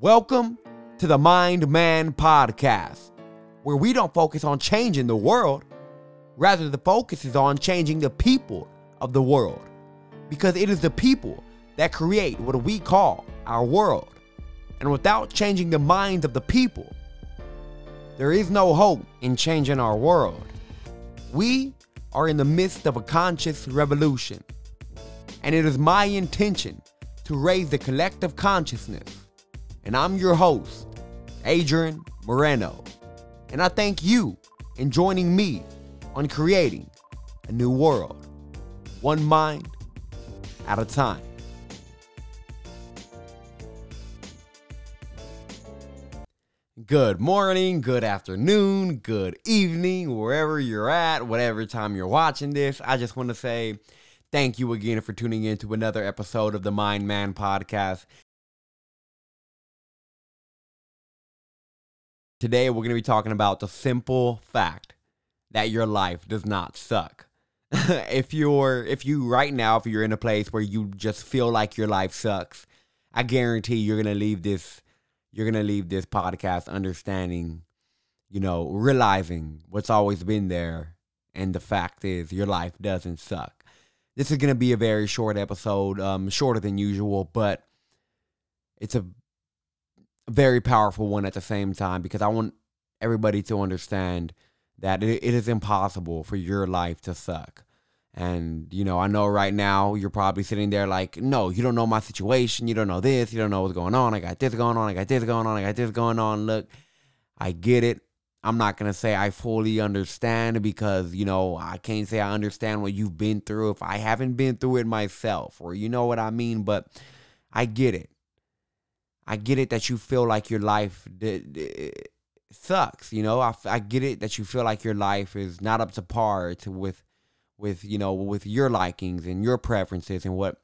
Welcome to the Mind Man Podcast, where we don't focus on changing the world, rather, the focus is on changing the people of the world. Because it is the people that create what we call our world. And without changing the minds of the people, there is no hope in changing our world. We are in the midst of a conscious revolution, and it is my intention to raise the collective consciousness. And I'm your host, Adrian Moreno. And I thank you in joining me on creating a new world, one mind at a time. Good morning, good afternoon, good evening, wherever you're at, whatever time you're watching this. I just want to say thank you again for tuning in to another episode of the Mind Man podcast. Today, we're going to be talking about the simple fact that your life does not suck. if you're, if you right now, if you're in a place where you just feel like your life sucks, I guarantee you're going to leave this you're going to leave this podcast understanding, you know, realizing what's always been there. And the fact is, your life doesn't suck. This is going to be a very short episode, um, shorter than usual, but it's a very powerful one at the same time because I want everybody to understand that it, it is impossible for your life to suck. And, you know, I know right now you're probably sitting there like, no, you don't know my situation. You don't know this. You don't know what's going on. I got this going on. I got this going on. I got this going on. Look, I get it. I'm not going to say I fully understand because, you know, I can't say I understand what you've been through if I haven't been through it myself, or you know what I mean. But I get it. I get it that you feel like your life d- d- sucks. You know, I, I get it that you feel like your life is not up to par to with with you know with your likings and your preferences and what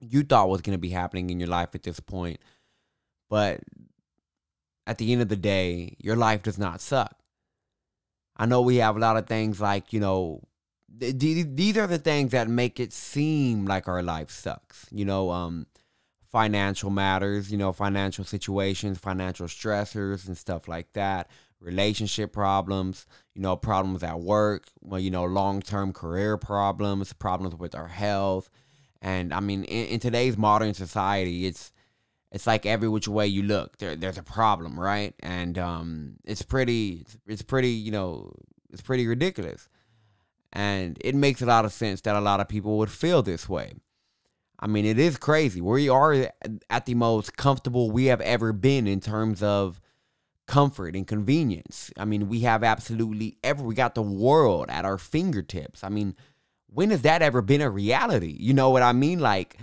you thought was going to be happening in your life at this point. But at the end of the day your life does not suck. I know we have a lot of things like you know th- th- these are the things that make it seem like our life sucks you know? Um financial matters you know financial situations financial stressors and stuff like that relationship problems, you know, problems at work, well, you know, long term career problems, problems with our health. And I mean, in, in, today's modern society, it's it's like every which way you look, there, there's a problem, right? And um, it's pretty, it's, it's pretty, you know, it's pretty ridiculous. And it makes a lot of sense that a lot of people would feel this way. I mean, it is crazy. We are at the most comfortable we have ever been in terms of comfort and convenience. I mean, we have absolutely ever we got the world at our fingertips. I mean, when has that ever been a reality? You know what I mean? Like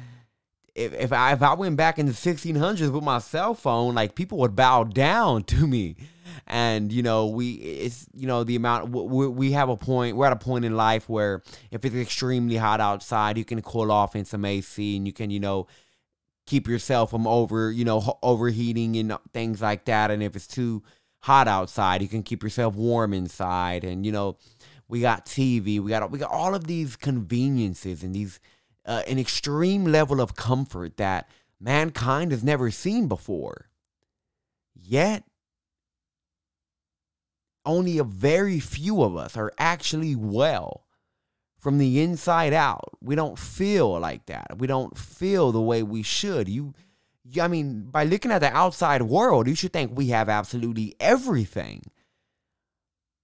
if if I if I went back in the 1600s with my cell phone, like people would bow down to me. And you know, we it's you know the amount we, we have a point. We're at a point in life where if it's extremely hot outside, you can cool off in some AC, and you can you know keep yourself from over, you know, overheating and things like that. And if it's too hot outside, you can keep yourself warm inside. And you know, we got TV, we got we got all of these conveniences and these uh, an extreme level of comfort that mankind has never seen before. Yet, only a very few of us are actually well from the inside out. We don't feel like that. We don't feel the way we should. You, I mean, by looking at the outside world, you should think we have absolutely everything.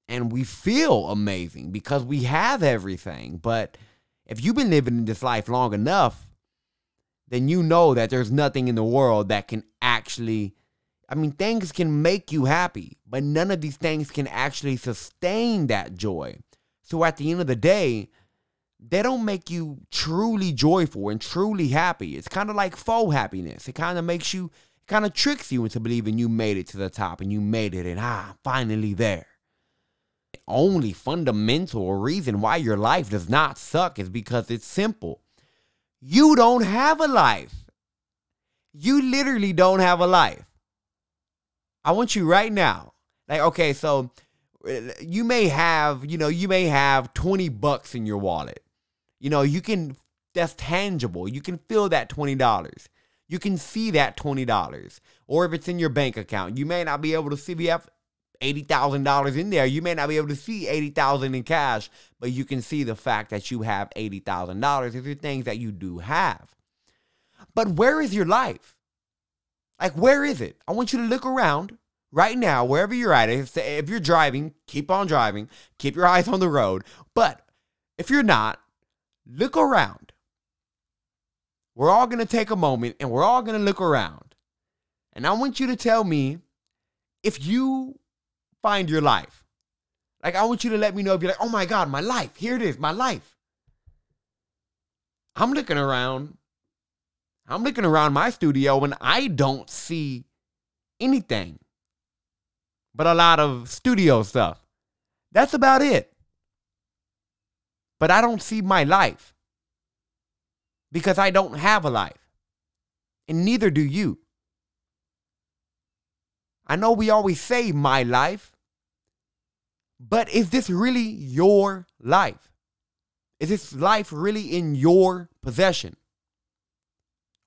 And we feel amazing because we have everything. But if you've been living in this life long enough, then you know that there's nothing in the world that can actually I mean, things can make you happy, but none of these things can actually sustain that joy. So at the end of the day, they don't make you truly joyful and truly happy. It's kind of like faux happiness. It kind of makes you, kind of tricks you into believing you made it to the top and you made it and ah, finally there. The only fundamental reason why your life does not suck is because it's simple. You don't have a life. You literally don't have a life. I want you right now. Like, okay, so uh, you may have, you know, you may have 20 bucks in your wallet. You know, you can, that's tangible. You can feel that $20. you can see that $20. Or if it's in your bank account, you may not be able to see if you have $80,000 in there. You may not be able to see 80,000 in cash, but you can see the fact that you have $80,000 if are things that you do have. But where is your life? Like where is it? I want you to look around right now, wherever you're at. If you're driving, keep on driving, keep your eyes on the road. But if you're not, look around. We're all going to take a moment and we're all going to look around. And I want you to tell me if you find your life. Like, I want you to let me know if you're like, oh my God, my life. Here it is, my life. I'm looking around. I'm looking around my studio and I don't see anything but a lot of studio stuff. That's about it. But I don't see my life because I don't have a life. And neither do you. I know we always say my life, but is this really your life? Is this life really in your possession?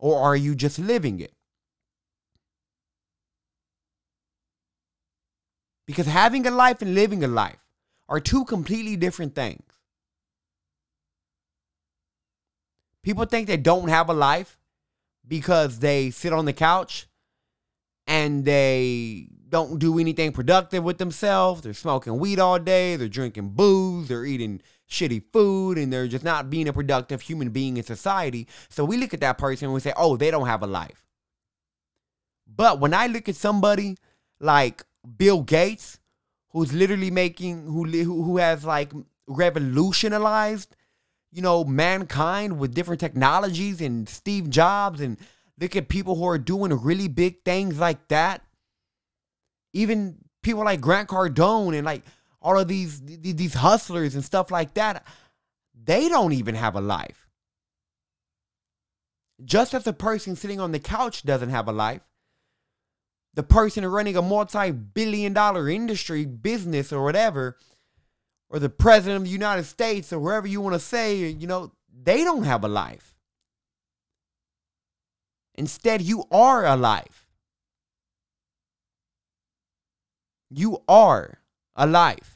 Or are you just living it? Because having a life and living a life are two completely different things. People think they don't have a life because they sit on the couch and they don't do anything productive with themselves. They're smoking weed all day, they're drinking booze, they're eating shitty food, and they're just not being a productive human being in society. So we look at that person and we say, oh, they don't have a life. But when I look at somebody like Bill Gates, who's literally making, who, who has like revolutionized you know, mankind with different technologies and Steve Jobs and look at people who are doing really big things like that. Even people like Grant Cardone and like all of these these hustlers and stuff like that, they don't even have a life. Just as the person sitting on the couch doesn't have a life, the person running a multi-billion dollar industry, business or whatever, or the president of the United States or wherever you want to say, you know, they don't have a life. Instead, you are alive. You are a life.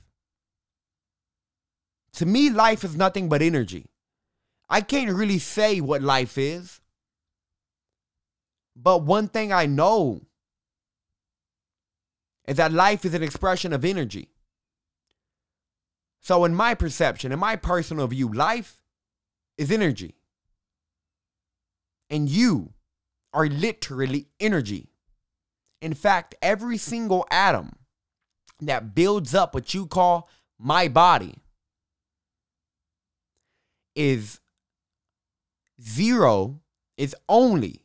To me, life is nothing but energy. I can't really say what life is. But one thing I know is that life is an expression of energy. So, in my perception, in my personal view, life is energy. And you are literally energy. In fact, every single atom that builds up what you call my body is zero, is only,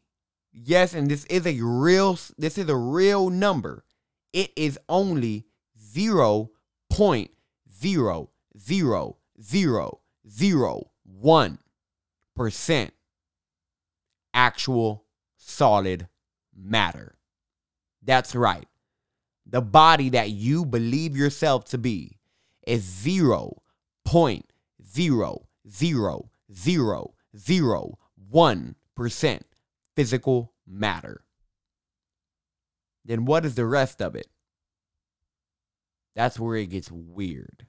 yes, and this is a real, this is a real number. It is only 0.0 zero zero zero zero one percent actual solid matter. That's right. The body that you believe yourself to be is zero point zero zero zero one percent physical matter. Then what is the rest of it? That's where it gets weird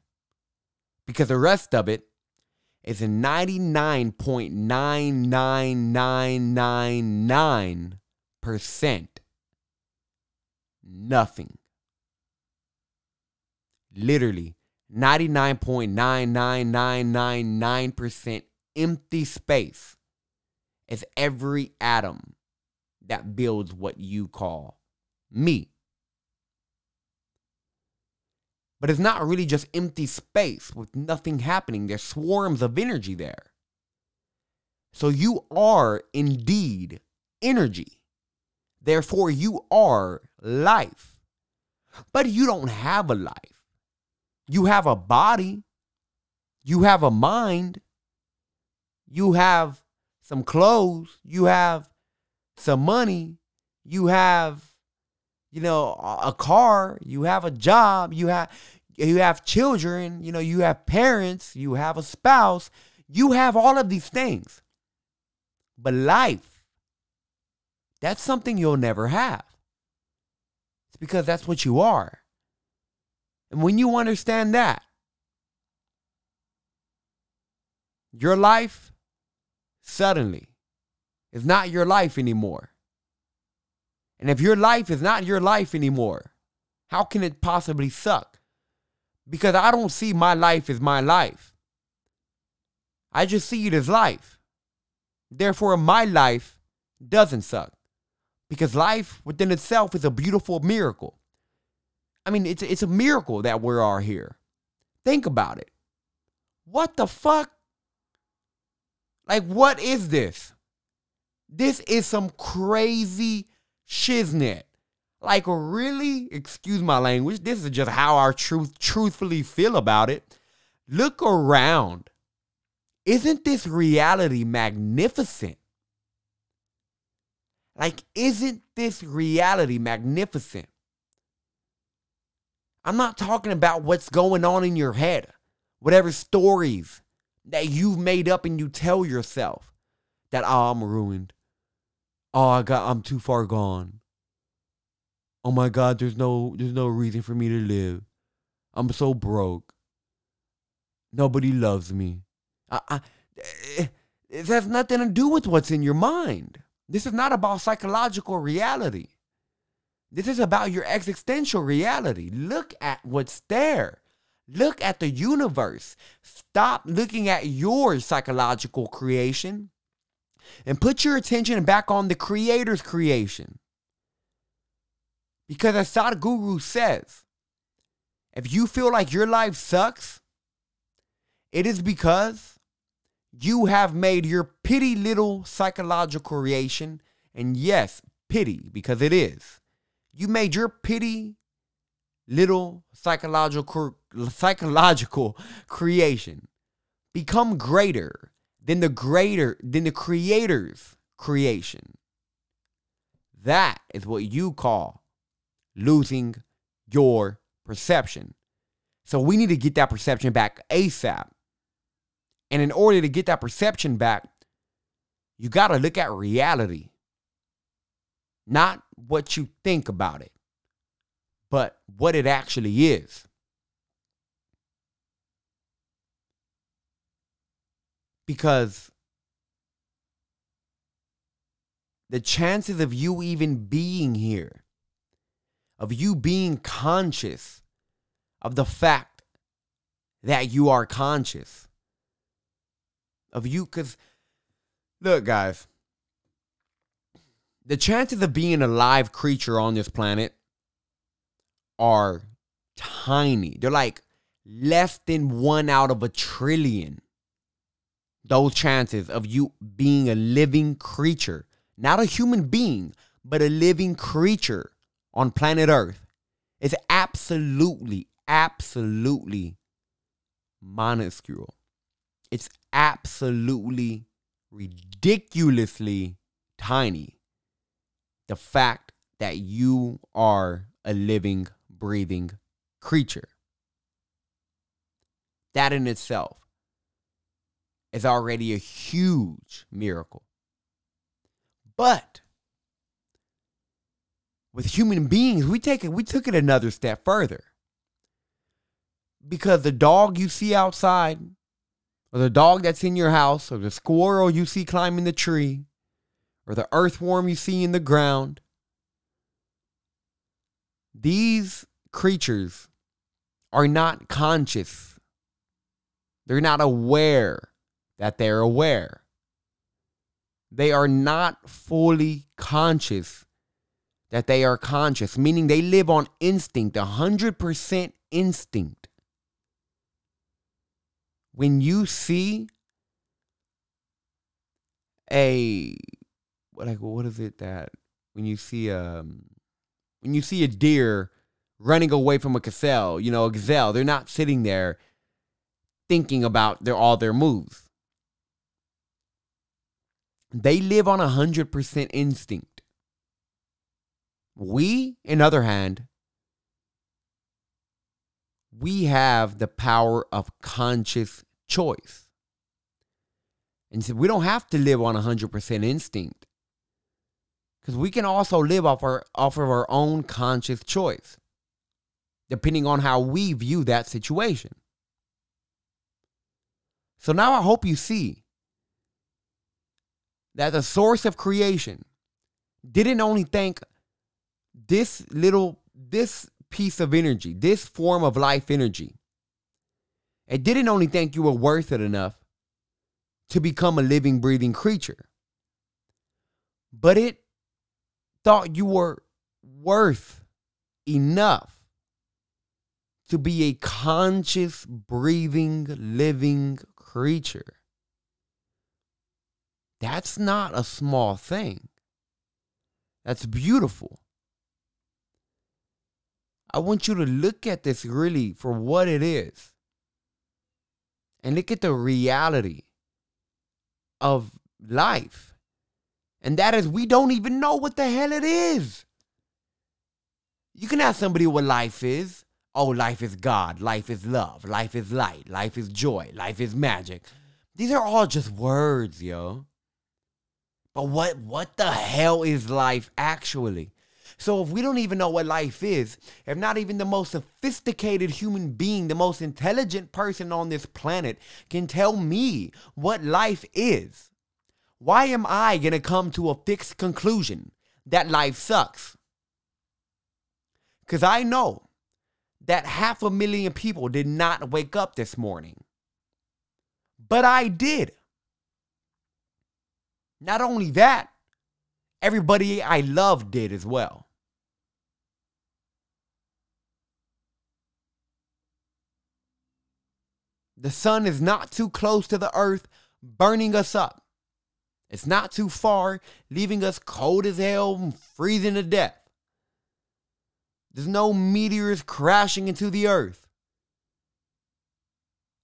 because the rest of it is a 99.99999% nothing. Literally 99.99999% empty space is every atom that builds what you call me. But it's not really just empty space with nothing happening. There's swarms of energy there. So you are indeed energy. Therefore, you are life. But you don't have a life. You have a body. You have a mind. You have some clothes. You have some money. You have you know, a car, you have a job, you have you have children, you know, you have parents, you have a spouse, you have all of these things. But life, that's something you'll never have. It's because that's what you are. And when you understand that, your life suddenly is not your life anymore. And if your life is not your life anymore, how can it possibly suck? Because I don't see my life as my life. I just see it as life. Therefore, my life doesn't suck. Because life within itself is a beautiful miracle. I mean, it's, it's a miracle that we are here. Think about it. What the fuck? Like, what is this? This is some crazy shiznit. Like, really? Excuse my language. This is just how I truth truthfully feel about it. Look around. Isn't this reality magnificent? Like, isn't this reality magnificent? I'm not talking about what's going on in your head, whatever stories that you've made up and you tell yourself that, oh, I'm ruined. Oh, I got, I'm too far gone. Oh my God, there's no, there's no reason for me to live. I'm so broke. Nobody loves me. I, I, eh, it has nothing to do with what's in your mind. This is not about psychological reality. This is about your existential reality. Look at what's there. Look at the universe. Stop looking at your psychological creation and put your attention back on the creator's creation. Because as Sadhguru says, if you feel like your life sucks, it is because you have made your pity little psychological creation, and yes, pity, because it is. You made your pity little psychological psychological creation become greater than the greater than the creator's creation. That is what you call losing your perception. So we need to get that perception back ASAP. And in order to get that perception back, you got to look at reality, not what you think about it, but what it actually is. Because the chances of you even being here, of you being conscious of the fact that you are conscious, of you, because look, guys, the chances of being a live creature on this planet are tiny. They're like less than one out of a trillion. Those chances of you being a living creature, not a human being, but a living creature on planet Earth is absolutely, absolutely minuscule. It's absolutely ridiculously tiny. The fact that you are a living, breathing creature. That in itself is already a huge miracle. But with human beings, we take it, we took it another step further. Because the dog you see outside or the dog that's in your house, or the squirrel you see climbing the tree, or the earthworm you see in the ground. These creatures are not conscious. They're not aware that they're aware. They are not fully conscious that they are conscious, meaning they live on instinct, 100% instinct when you see a like what is it that when you see um when you see a deer running away from a gazelle, you know, a gazelle, they're not sitting there thinking about their all their moves. They live on a hundred percent instinct. We, in other hand, we have the power of conscious choice. And so we don't have to live on 100% instinct. Because we can also live off our off of our own conscious choice, depending on how we view that situation. So now I hope you see that the source of creation didn't only think this little this piece of energy, this form of life energy. It didn't only think you were worth it enough to become a living, breathing creature, but it thought you were worth enough to be a conscious, breathing, living creature. That's not a small thing. That's beautiful. I want you to look at this really for what it is and look at the reality of life. And that is, we don't even know what the hell it is. You can ask somebody what life is. Oh, life is God. Life is love. Life is light. Life is joy. Life is magic. These are all just words, yo. But what what the hell is life actually? So if we don't even know what life is, if not even the most sophisticated human being, the most intelligent person on this planet can tell me what life is, why am I going to come to a fixed conclusion that life sucks? Because I know that half a million people did not wake up this morning. But I did. Not only that, everybody I love did as well. The sun is not too close to the earth, burning us up. It's not too far, leaving us cold as hell, and freezing to death. There's no meteors crashing into the earth.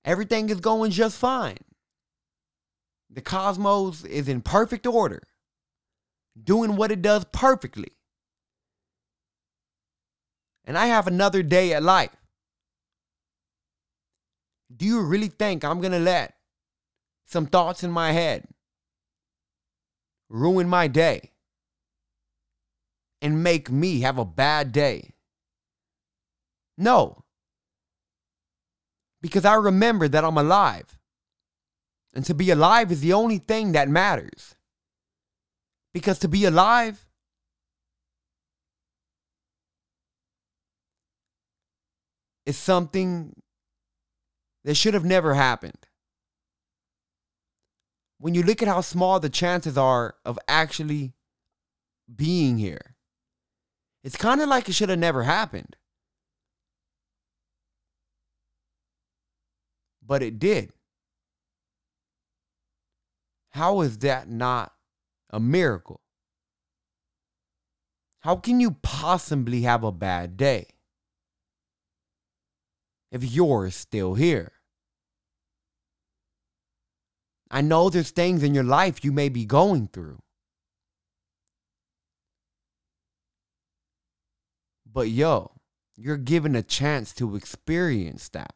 Everything is going just fine. The cosmos is in perfect order, doing what it does perfectly. And I have another day at life. Do you really think I'm going to let some thoughts in my head ruin my day and make me have a bad day? No. Because I remember that I'm alive. And to be alive is the only thing that matters. Because to be alive is something that should have never happened. When you look at how small the chances are of actually being here, it's kind of like it should have never happened. But it did. How is that not a miracle? How can you possibly have a bad day if you're still here? I know there's things in your life you may be going through. But yo, you're given a chance to experience that.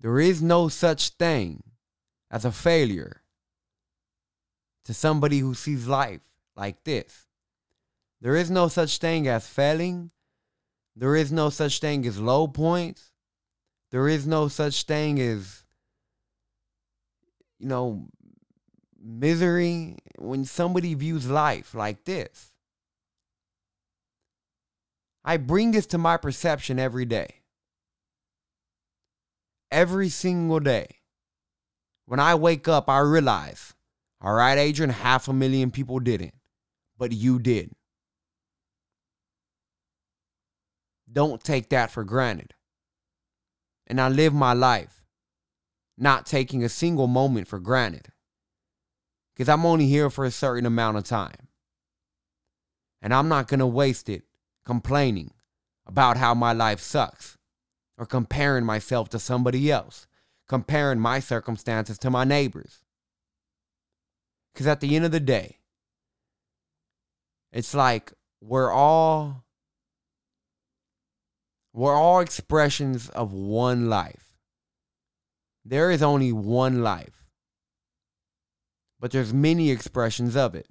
There is no such thing as a failure to somebody who sees life like this. There is no such thing as failing. There is no such thing as low points. There is no such thing as, you know, misery when somebody views life like this. I bring this to my perception every day every single day. When I wake up, I realize, all right, Adrian, half a million people didn't, but you did. Don't take that for granted. And I live my life not taking a single moment for granted because I'm only here for a certain amount of time. And I'm not going to waste it complaining about how my life sucks or comparing myself to somebody else, comparing my circumstances to my neighbors. Because at the end of the day, it's like we're all we're all expressions of one life. There is only one life. but there's many expressions of it.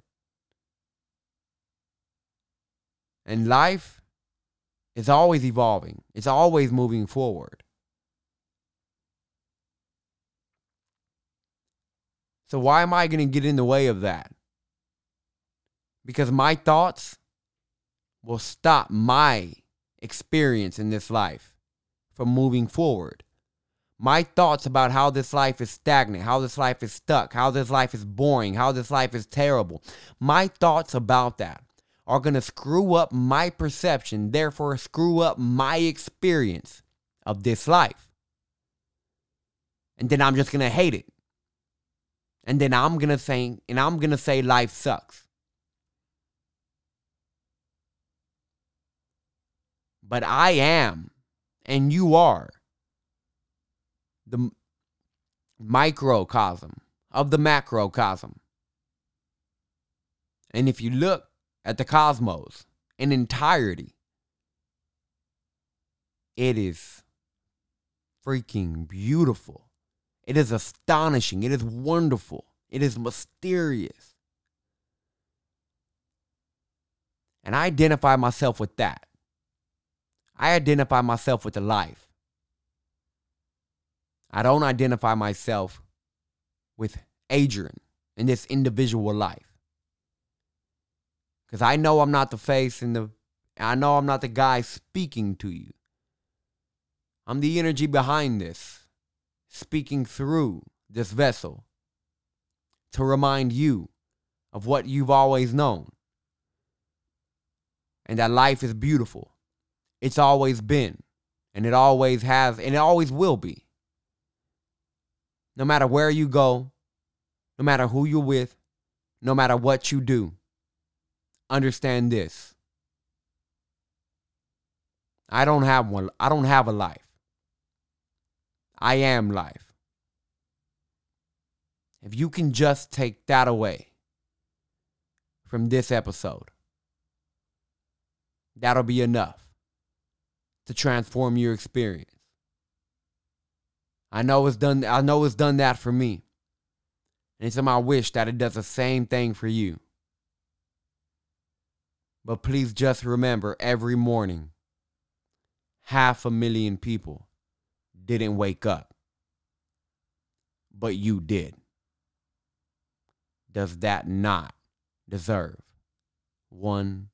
And life is always evolving. It's always moving forward. So why am I going to get in the way of that? Because my thoughts will stop my experience in this life from moving forward. My thoughts about how this life is stagnant, how this life is stuck, how this life is boring, how this life is terrible. My thoughts about that are going to screw up my perception, therefore, screw up my experience of this life. And then I'm just going to hate it. And then I'm going to say, and I'm going to say life sucks. But I am, and you are, the microcosm of the macrocosm. And if you look at the cosmos in entirety, it is freaking beautiful. It is astonishing. It is wonderful. It is mysterious. And I identify myself with that. I identify myself with the life. I don't identify myself with Adrian in this individual life. Because I know I'm not the face and the I know I'm not the guy speaking to you. I'm the energy behind this, speaking through this vessel to remind you of what you've always known. And that life is beautiful. It's always been, and it always has, and it always will be. No matter where you go, no matter who you're with, no matter what you do, understand this. I don't have one. I don't have a life. I am life. If you can just take that away from this episode, that'll be enough to transform your experience. I know it's done I know it's done that for me. And it's my wish that it does the same thing for you. But please just remember every morning half a million people didn't wake up. But you did. Does that not deserve one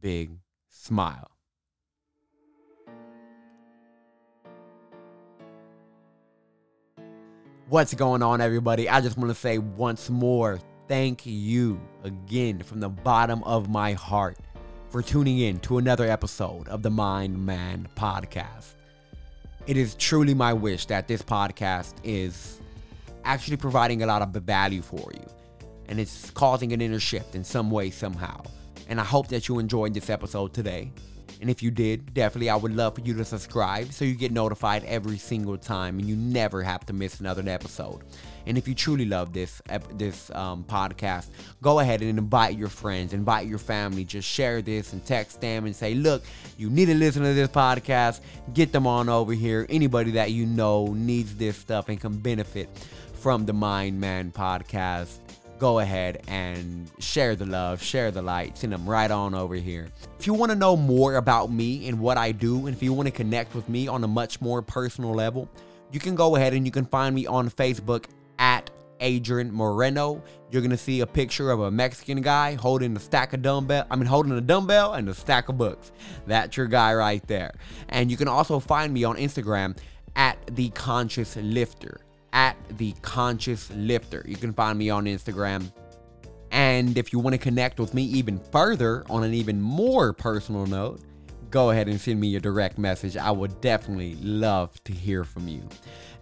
big smile? What's going on, everybody? I just want to say once more thank you again from the bottom of my heart for tuning in to another episode of the Mind Man podcast. It is truly my wish that this podcast is actually providing a lot of value for you and it's causing an inner shift in some way, somehow. And I hope that you enjoyed this episode today. And if you did, definitely I would love for you to subscribe so you get notified every single time and you never have to miss another episode. And if you truly love this this um, podcast, go ahead and invite your friends, invite your family. Just share this and text them and say, "Look, you need to listen to this podcast. Get them on over here. Anybody that you know needs this stuff and can benefit from the Mind Man podcast." Go ahead and share the love, share the light, send them right on over here. If you want to know more about me and what I do, and if you want to connect with me on a much more personal level, you can go ahead and you can find me on Facebook at Adrian Moreno. You're gonna see a picture of a Mexican guy holding a stack of dumbbell. I mean, holding a dumbbell and a stack of books. That's your guy right there. And you can also find me on Instagram at the Conscious Lifter at the Conscious Lifter. You can find me on Instagram. And if you want to connect with me even further on an even more personal note, go ahead and send me a direct message. I would definitely love to hear from you.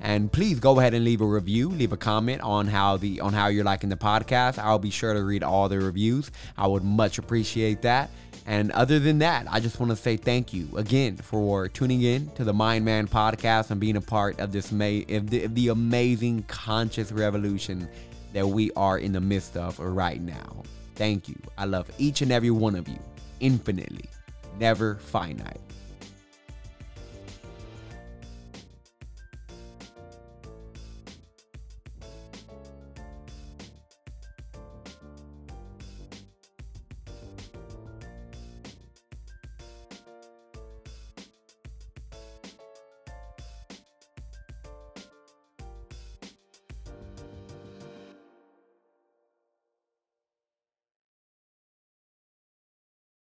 And please go ahead and leave a review, leave a comment on how the on how you're liking the podcast. I'll be sure to read all the reviews. I would much appreciate that. And other than that, I just want to say thank you again for tuning in to the Mind Man podcast and being a part of this may of the, the amazing conscious revolution that we are in the midst of right now. Thank you. I love each and every one of you infinitely, never finite.